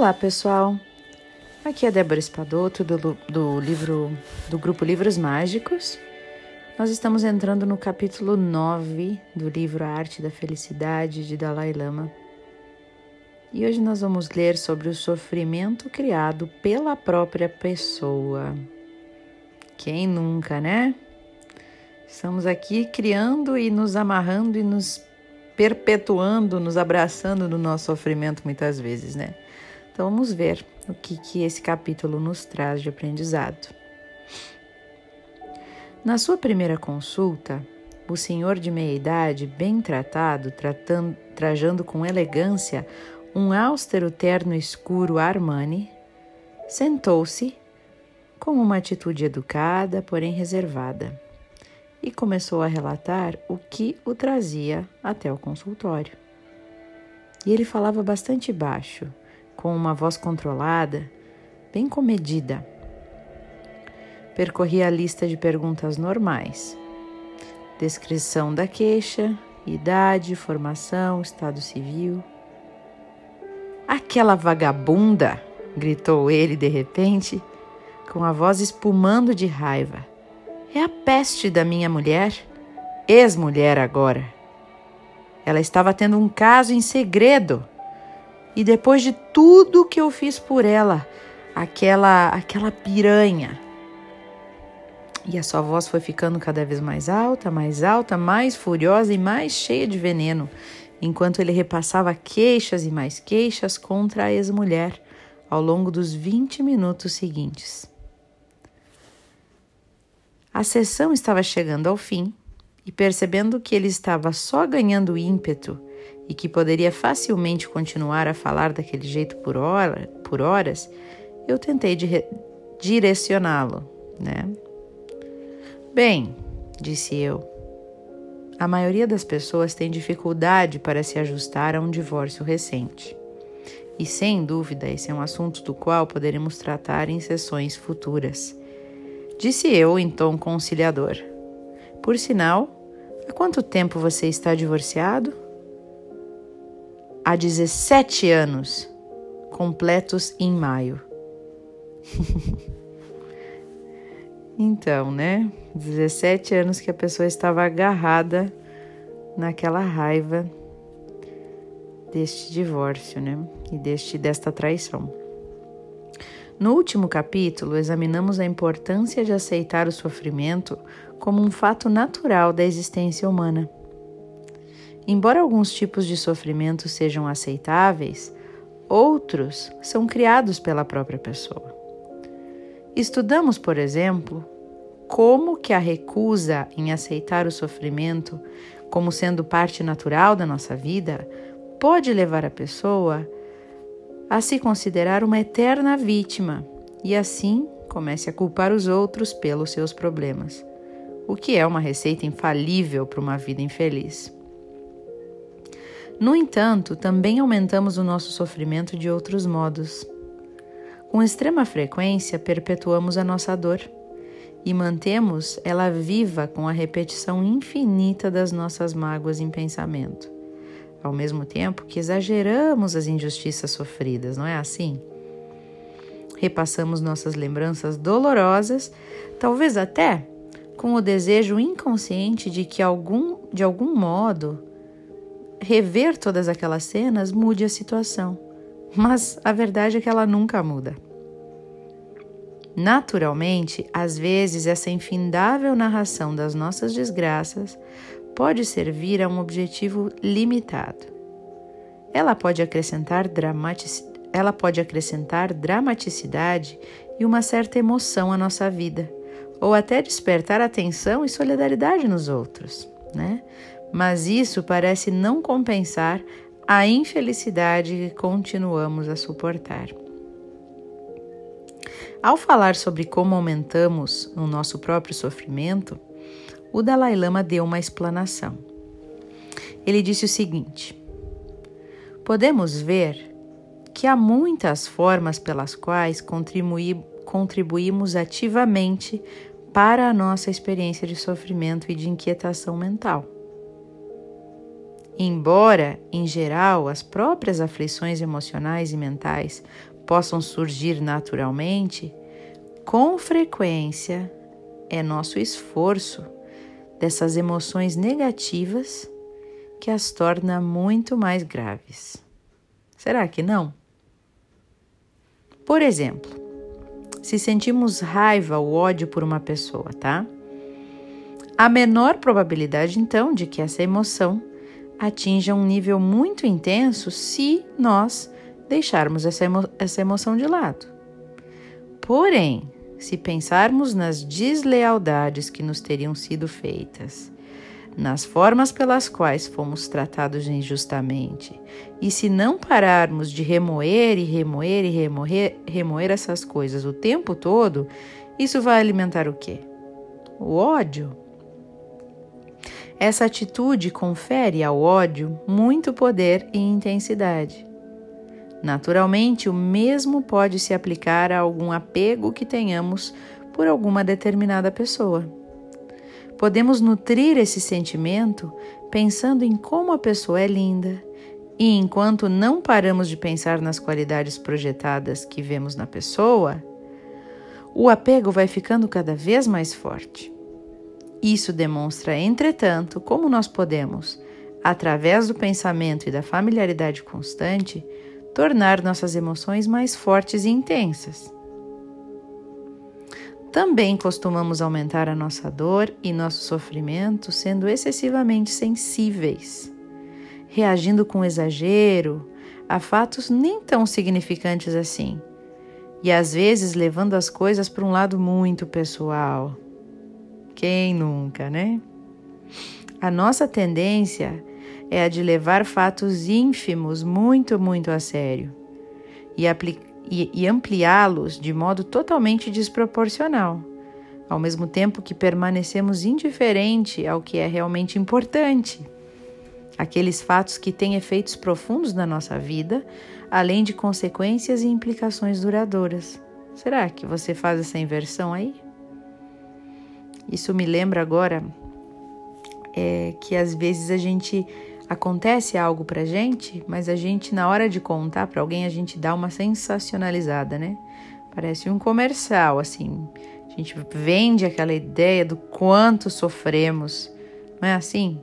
Olá, pessoal. Aqui é Débora Espadoto do, do livro do grupo Livros Mágicos. Nós estamos entrando no capítulo 9 do livro A Arte da Felicidade de Dalai Lama. E hoje nós vamos ler sobre o sofrimento criado pela própria pessoa. Quem nunca, né? Estamos aqui criando e nos amarrando e nos perpetuando, nos abraçando no nosso sofrimento muitas vezes, né? Então vamos ver o que, que esse capítulo nos traz de aprendizado. Na sua primeira consulta, o senhor de meia idade, bem tratado, tratando, trajando com elegância um austero terno escuro Armani, sentou-se com uma atitude educada, porém reservada, e começou a relatar o que o trazia até o consultório. E ele falava bastante baixo, com uma voz controlada, bem comedida. Percorri a lista de perguntas normais: descrição da queixa, idade, formação, estado civil. Aquela vagabunda! gritou ele de repente, com a voz espumando de raiva. É a peste da minha mulher, ex-mulher agora. Ela estava tendo um caso em segredo e depois de tudo que eu fiz por ela, aquela aquela piranha. E a sua voz foi ficando cada vez mais alta, mais alta, mais furiosa e mais cheia de veneno, enquanto ele repassava queixas e mais queixas contra a ex-mulher ao longo dos 20 minutos seguintes. A sessão estava chegando ao fim e, percebendo que ele estava só ganhando ímpeto e que poderia facilmente continuar a falar daquele jeito por, hora, por horas, eu tentei direcioná-lo, né? Bem, disse eu, a maioria das pessoas tem dificuldade para se ajustar a um divórcio recente. E sem dúvida, esse é um assunto do qual poderemos tratar em sessões futuras. Disse eu em tom conciliador. Por sinal, há quanto tempo você está divorciado? Há 17 anos, completos em maio. então, né? 17 anos que a pessoa estava agarrada naquela raiva deste divórcio, né? E deste desta traição. No último capítulo, examinamos a importância de aceitar o sofrimento como um fato natural da existência humana. Embora alguns tipos de sofrimento sejam aceitáveis, outros são criados pela própria pessoa. Estudamos, por exemplo, como que a recusa em aceitar o sofrimento como sendo parte natural da nossa vida pode levar a pessoa a se considerar uma eterna vítima e assim comece a culpar os outros pelos seus problemas, o que é uma receita infalível para uma vida infeliz. No entanto, também aumentamos o nosso sofrimento de outros modos. Com extrema frequência, perpetuamos a nossa dor e mantemos ela viva com a repetição infinita das nossas mágoas em pensamento, ao mesmo tempo que exageramos as injustiças sofridas, não é assim? Repassamos nossas lembranças dolorosas, talvez até com o desejo inconsciente de que algum, de algum modo rever todas aquelas cenas mude a situação, mas a verdade é que ela nunca muda. Naturalmente, às vezes, essa infindável narração das nossas desgraças pode servir a um objetivo limitado. Ela pode acrescentar, dramatic... ela pode acrescentar dramaticidade e uma certa emoção à nossa vida, ou até despertar atenção e solidariedade nos outros, né? Mas isso parece não compensar a infelicidade que continuamos a suportar. Ao falar sobre como aumentamos o nosso próprio sofrimento, o Dalai Lama deu uma explanação. Ele disse o seguinte: Podemos ver que há muitas formas pelas quais contribuímos ativamente para a nossa experiência de sofrimento e de inquietação mental. Embora, em geral, as próprias aflições emocionais e mentais possam surgir naturalmente, com frequência é nosso esforço dessas emoções negativas que as torna muito mais graves. Será que não? Por exemplo, se sentimos raiva ou ódio por uma pessoa, tá? Há menor probabilidade então de que essa emoção atinja um nível muito intenso se nós deixarmos essa, emo essa emoção de lado. Porém, se pensarmos nas deslealdades que nos teriam sido feitas, nas formas pelas quais fomos tratados injustamente, e se não pararmos de remoer e remoer e remoer, remoer essas coisas o tempo todo, isso vai alimentar o quê? O ódio. Essa atitude confere ao ódio muito poder e intensidade. Naturalmente, o mesmo pode se aplicar a algum apego que tenhamos por alguma determinada pessoa. Podemos nutrir esse sentimento pensando em como a pessoa é linda, e enquanto não paramos de pensar nas qualidades projetadas que vemos na pessoa, o apego vai ficando cada vez mais forte. Isso demonstra, entretanto, como nós podemos, através do pensamento e da familiaridade constante, tornar nossas emoções mais fortes e intensas. Também costumamos aumentar a nossa dor e nosso sofrimento sendo excessivamente sensíveis, reagindo com exagero a fatos nem tão significantes assim, e às vezes levando as coisas para um lado muito pessoal. Quem nunca, né? A nossa tendência é a de levar fatos ínfimos muito, muito a sério e, e, e ampliá-los de modo totalmente desproporcional, ao mesmo tempo que permanecemos indiferente ao que é realmente importante. Aqueles fatos que têm efeitos profundos na nossa vida, além de consequências e implicações duradouras. Será que você faz essa inversão aí? Isso me lembra agora é, que às vezes a gente acontece algo pra gente, mas a gente na hora de contar para alguém a gente dá uma sensacionalizada, né? Parece um comercial assim. A gente vende aquela ideia do quanto sofremos. Não é assim?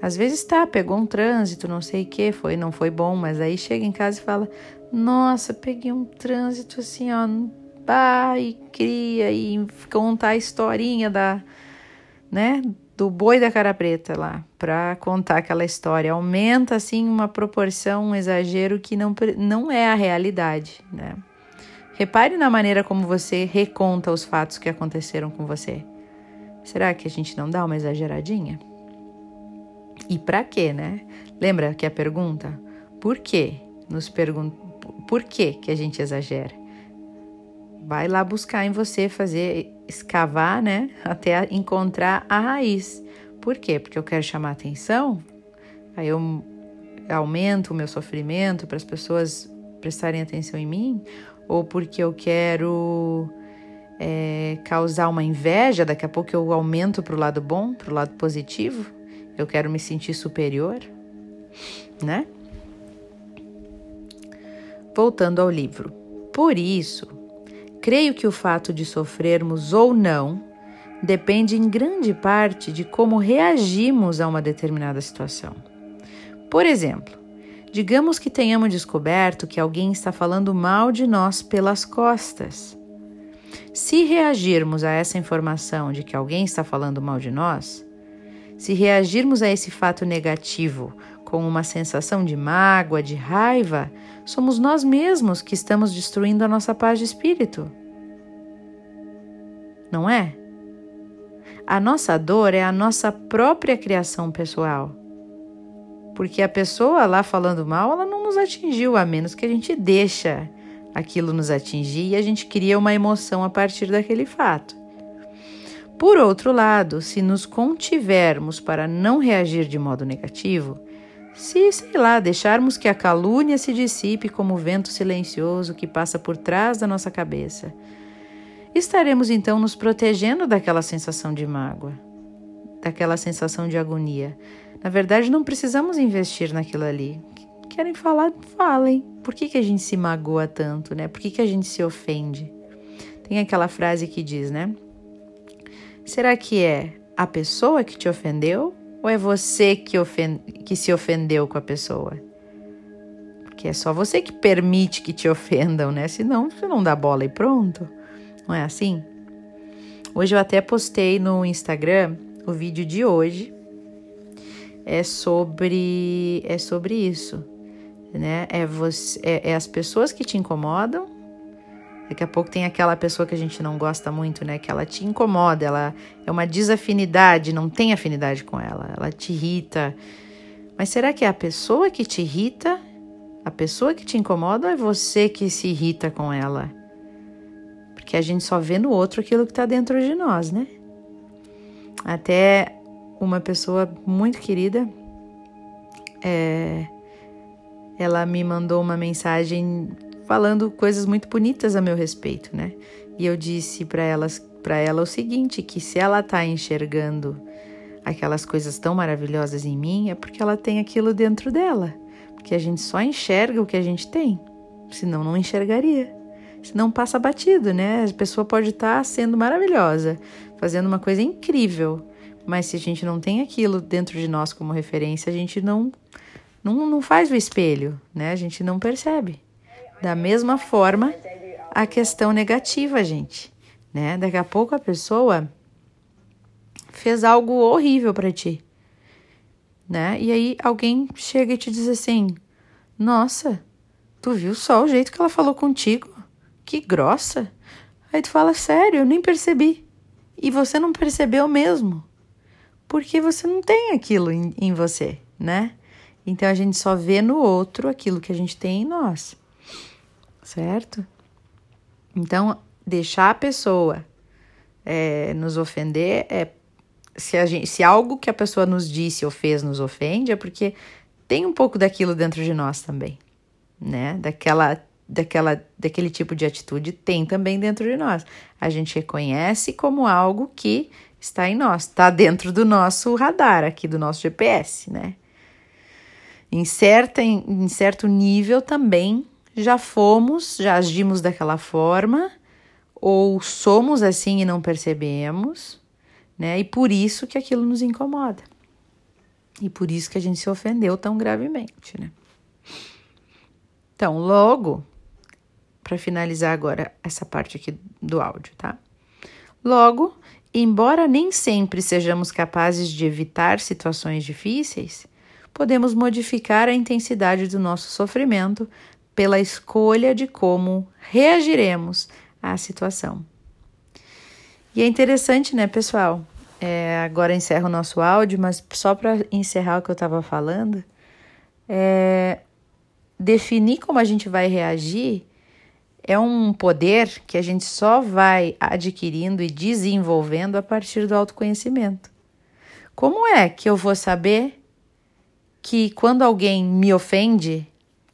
Às vezes tá, pegou um trânsito, não sei o que, foi, não foi bom, mas aí chega em casa e fala: "Nossa, peguei um trânsito assim, ó, e cria e contar a historinha da, né, do boi da cara preta lá, para contar aquela história. Aumenta assim uma proporção, um exagero que não, não é a realidade, né? Repare na maneira como você reconta os fatos que aconteceram com você. Será que a gente não dá uma exageradinha? E para quê, né? Lembra que a pergunta? Por quê? Nos pergun por que que a gente exagera? Vai lá buscar em você, fazer, escavar, né? Até encontrar a raiz. Por quê? Porque eu quero chamar atenção, aí eu aumento o meu sofrimento para as pessoas prestarem atenção em mim, ou porque eu quero é, causar uma inveja, daqui a pouco eu aumento para o lado bom, para o lado positivo, eu quero me sentir superior, né? Voltando ao livro. Por isso, Creio que o fato de sofrermos ou não depende em grande parte de como reagimos a uma determinada situação. Por exemplo, digamos que tenhamos descoberto que alguém está falando mal de nós pelas costas. Se reagirmos a essa informação de que alguém está falando mal de nós, se reagirmos a esse fato negativo com uma sensação de mágoa, de raiva, somos nós mesmos que estamos destruindo a nossa paz de espírito. Não é? A nossa dor é a nossa própria criação pessoal. Porque a pessoa lá falando mal, ela não nos atingiu, a menos que a gente deixa aquilo nos atingir e a gente cria uma emoção a partir daquele fato. Por outro lado, se nos contivermos para não reagir de modo negativo, se, sei lá, deixarmos que a calúnia se dissipe como o vento silencioso que passa por trás da nossa cabeça, estaremos então nos protegendo daquela sensação de mágoa, daquela sensação de agonia. Na verdade, não precisamos investir naquilo ali. Querem falar, falem. Por que, que a gente se magoa tanto, né? Por que, que a gente se ofende? Tem aquela frase que diz, né? Será que é a pessoa que te ofendeu ou é você que, que se ofendeu com a pessoa? Porque é só você que permite que te ofendam, né? Senão você não dá bola e pronto. Não é assim? Hoje eu até postei no Instagram o vídeo de hoje. É sobre é sobre isso, né? É você é, é as pessoas que te incomodam Daqui a pouco tem aquela pessoa que a gente não gosta muito, né? Que ela te incomoda, ela é uma desafinidade, não tem afinidade com ela, ela te irrita. Mas será que é a pessoa que te irrita, a pessoa que te incomoda ou é você que se irrita com ela? Porque a gente só vê no outro aquilo que está dentro de nós, né? Até uma pessoa muito querida, é, ela me mandou uma mensagem falando coisas muito bonitas a meu respeito, né? E eu disse para elas, para ela o seguinte, que se ela tá enxergando aquelas coisas tão maravilhosas em mim, é porque ela tem aquilo dentro dela. Porque a gente só enxerga o que a gente tem, senão não enxergaria. Senão passa batido, né? A pessoa pode estar tá sendo maravilhosa, fazendo uma coisa incrível, mas se a gente não tem aquilo dentro de nós como referência, a gente não não, não faz o espelho, né? A gente não percebe. Da mesma forma, a questão negativa, gente, né? Daqui a pouco a pessoa fez algo horrível para ti, né? E aí alguém chega e te diz assim: "Nossa, tu viu só o jeito que ela falou contigo? Que grossa". Aí tu fala: "Sério, eu nem percebi". E você não percebeu mesmo. Porque você não tem aquilo em, em você, né? Então a gente só vê no outro aquilo que a gente tem em nós certo? Então, deixar a pessoa é, nos ofender é se, a gente, se algo que a pessoa nos disse ou fez nos ofende, é porque tem um pouco daquilo dentro de nós também, né? Daquela, daquela, daquele tipo de atitude tem também dentro de nós. A gente reconhece como algo que está em nós, está dentro do nosso radar aqui, do nosso GPS, né? Em, certa, em, em certo nível também já fomos, já agimos daquela forma, ou somos assim e não percebemos, né? E por isso que aquilo nos incomoda. E por isso que a gente se ofendeu tão gravemente, né? Então, logo, para finalizar agora essa parte aqui do áudio, tá? Logo, embora nem sempre sejamos capazes de evitar situações difíceis, podemos modificar a intensidade do nosso sofrimento pela escolha de como reagiremos à situação. E é interessante, né, pessoal? É, agora encerro o nosso áudio, mas só para encerrar o que eu estava falando, é, definir como a gente vai reagir é um poder que a gente só vai adquirindo e desenvolvendo a partir do autoconhecimento. Como é que eu vou saber que quando alguém me ofende,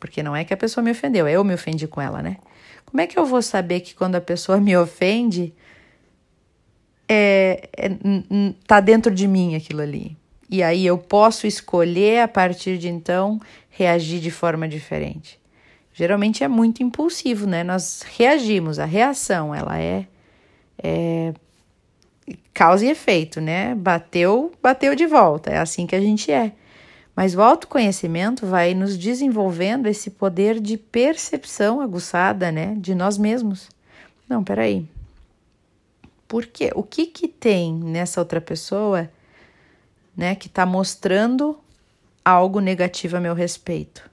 porque não é que a pessoa me ofendeu, eu me ofendi com ela, né? Como é que eu vou saber que quando a pessoa me ofende, é, é, tá dentro de mim aquilo ali? E aí eu posso escolher a partir de então reagir de forma diferente. Geralmente é muito impulsivo, né? Nós reagimos, a reação ela é, é causa e efeito, né? Bateu, bateu de volta, é assim que a gente é. Mas o autoconhecimento vai nos desenvolvendo esse poder de percepção aguçada, né, de nós mesmos. Não, peraí. Por quê? O que que tem nessa outra pessoa, né, que está mostrando algo negativo a meu respeito?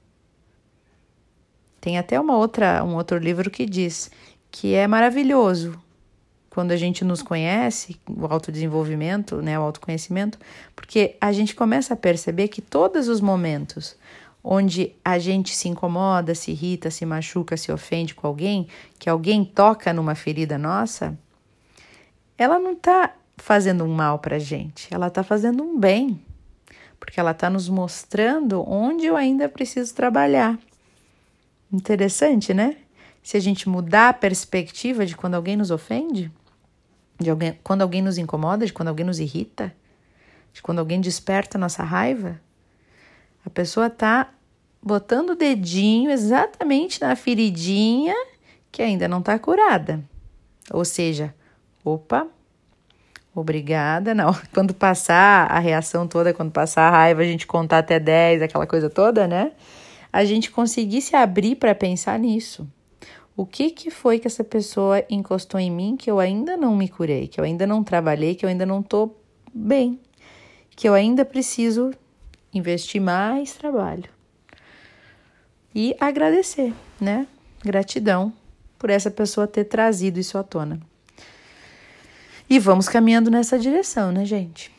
Tem até uma outra, um outro livro que diz que é maravilhoso quando a gente nos conhece, o autodesenvolvimento, né, o autoconhecimento, porque a gente começa a perceber que todos os momentos onde a gente se incomoda, se irrita, se machuca, se ofende com alguém, que alguém toca numa ferida nossa, ela não está fazendo um mal para a gente, ela está fazendo um bem, porque ela está nos mostrando onde eu ainda preciso trabalhar. Interessante, né? Se a gente mudar a perspectiva de quando alguém nos ofende, de alguém, quando alguém nos incomoda, de quando alguém nos irrita, de quando alguém desperta nossa raiva, A pessoa tá botando o dedinho exatamente na feridinha que ainda não tá curada. Ou seja, opa, obrigada. Não, quando passar a reação toda, quando passar a raiva, a gente contar até 10, aquela coisa toda, né? A gente conseguir se abrir para pensar nisso. O que, que foi que essa pessoa encostou em mim que eu ainda não me curei, que eu ainda não trabalhei, que eu ainda não tô bem, que eu ainda preciso investir mais trabalho. E agradecer, né? Gratidão por essa pessoa ter trazido isso à tona. E vamos caminhando nessa direção, né, gente?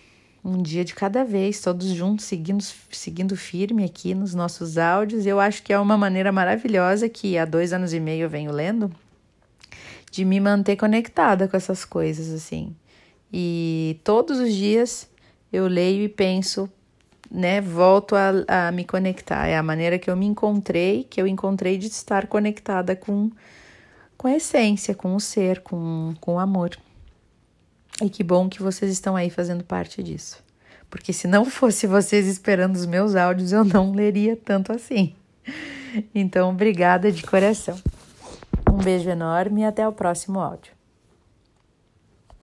Um dia de cada vez, todos juntos, seguindo, seguindo firme aqui nos nossos áudios. Eu acho que é uma maneira maravilhosa que há dois anos e meio eu venho lendo de me manter conectada com essas coisas, assim. E todos os dias eu leio e penso, né? Volto a, a me conectar. É a maneira que eu me encontrei, que eu encontrei de estar conectada com, com a essência, com o ser, com, com o amor. E que bom que vocês estão aí fazendo parte disso. Porque se não fosse vocês esperando os meus áudios, eu não leria tanto assim. Então, obrigada de coração. Um beijo enorme e até o próximo áudio.